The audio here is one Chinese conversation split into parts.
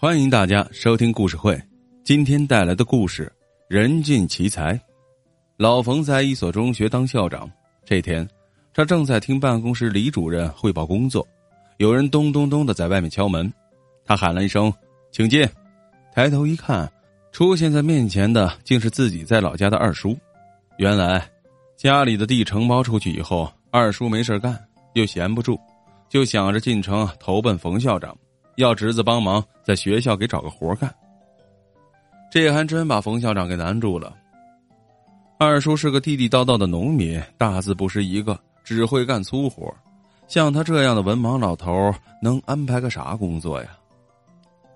欢迎大家收听故事会。今天带来的故事：人尽其才。老冯在一所中学当校长。这天，他正在听办公室李主任汇报工作，有人咚咚咚的在外面敲门。他喊了一声：“请进。”抬头一看，出现在面前的竟是自己在老家的二叔。原来，家里的地承包出去以后，二叔没事干，又闲不住，就想着进城投奔冯校长。要侄子帮忙在学校给找个活干，这还真把冯校长给难住了。二叔是个地地道道的农民，大字不识一个，只会干粗活。像他这样的文盲老头，能安排个啥工作呀？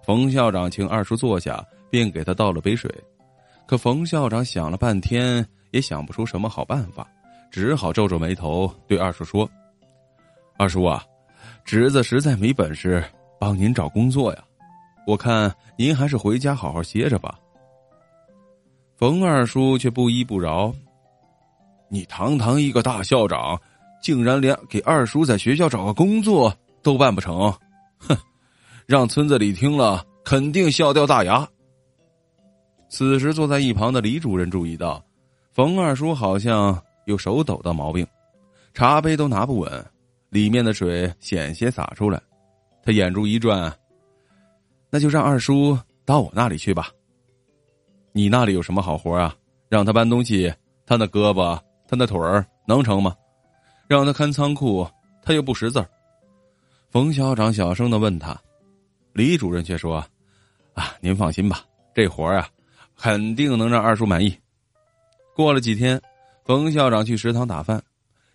冯校长请二叔坐下，并给他倒了杯水。可冯校长想了半天，也想不出什么好办法，只好皱皱眉头对二叔说：“二叔啊，侄子实在没本事。”帮您找工作呀，我看您还是回家好好歇着吧。冯二叔却不依不饶：“你堂堂一个大校长，竟然连给二叔在学校找个工作都办不成？哼，让村子里听了肯定笑掉大牙。”此时坐在一旁的李主任注意到，冯二叔好像有手抖的毛病，茶杯都拿不稳，里面的水险些洒出来。他眼珠一转，那就让二叔到我那里去吧。你那里有什么好活啊？让他搬东西，他那胳膊，他那腿儿能成吗？让他看仓库，他又不识字。冯校长小声的问他，李主任却说：“啊，您放心吧，这活啊，肯定能让二叔满意。”过了几天，冯校长去食堂打饭，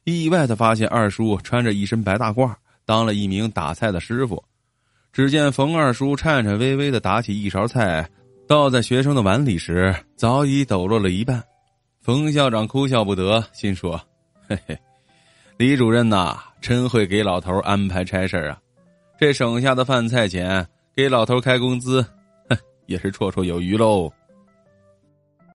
意外的发现二叔穿着一身白大褂。当了一名打菜的师傅，只见冯二叔颤颤巍巍的打起一勺菜，倒在学生的碗里时，早已抖落了一半。冯校长哭笑不得，心说：“嘿嘿，李主任呐，真会给老头安排差事啊！这省下的饭菜钱，给老头开工资，哼，也是绰绰有余喽。”